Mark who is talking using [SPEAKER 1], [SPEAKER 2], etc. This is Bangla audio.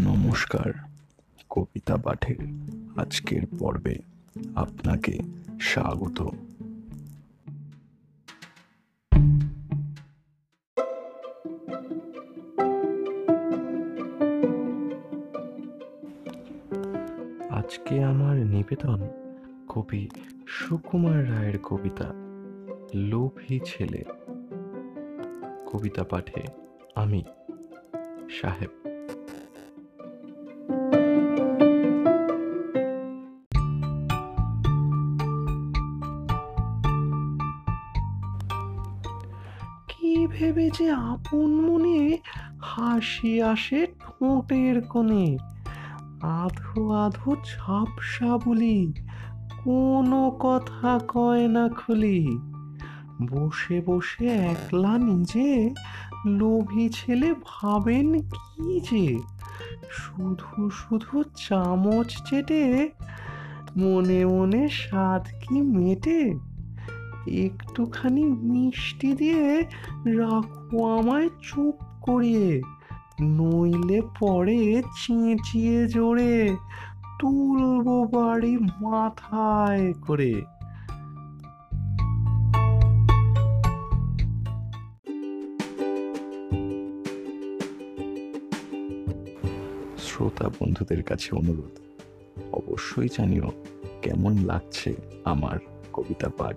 [SPEAKER 1] নমস্কার, কবিতা পাঠের আজকের পর্বে আপনাকে স্বাগত। আজকে আমার নিবেদন কবি সুকুমার রায়ের কবিতা, লোভী ছেলে। কবিতা পাঠে আমি সাহেব কি ভেবে যে আপন মনে হাসি আসে ঠোঁটের কোণে? আধো আধো ঝাপসা বলি, কোনো কথা কয় না খুলি। বসে বসে একলা নিজে লোভী ছেলে ভাবেন কি যে? শুধু শুধু চামচ চেটে মনে মনে স্বাদ কি মেটে? একটুখানি মিষ্টি দিয়ে রাখো আমায় চুপ করিয়ে। নইলে পরে চেঁচিয়ে জোরে তুলবো বাড়ি মাথায় করে। শ্রোতা বন্ধুদের কাছে অনুরোধ, অবশ্যই জানিও কেমন লাগছে আমার কবিতা পাঠ।